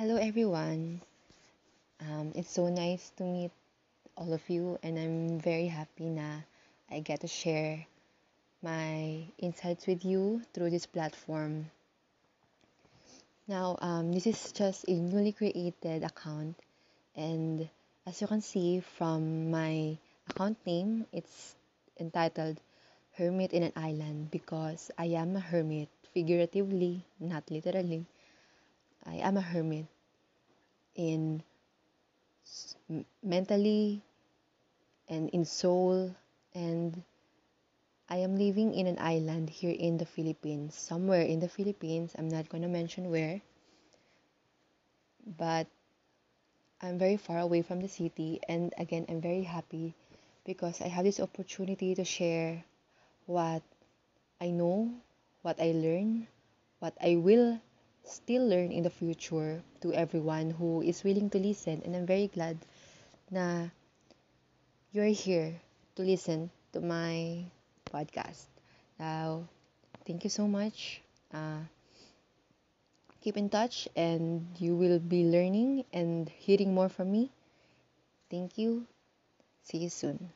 Hello, everyone. Um, it's so nice to meet all of you, and I'm very happy na I get to share my insights with you through this platform. Now, um, this is just a newly created account, and as you can see from my account name, it's entitled Hermit in an Island because I am a hermit, figuratively, not literally. I am a hermit in mentally and in soul and I am living in an island here in the Philippines, somewhere in the Philippines. I'm not going to mention where. But I'm very far away from the city and again I'm very happy because I have this opportunity to share what I know, what I learn, what I will still learn in the future to everyone who is willing to listen. And I'm very glad na you're here to listen to my podcast. Now, thank you so much. Uh, keep in touch, and you will be learning and hearing more from me. Thank you. See you soon.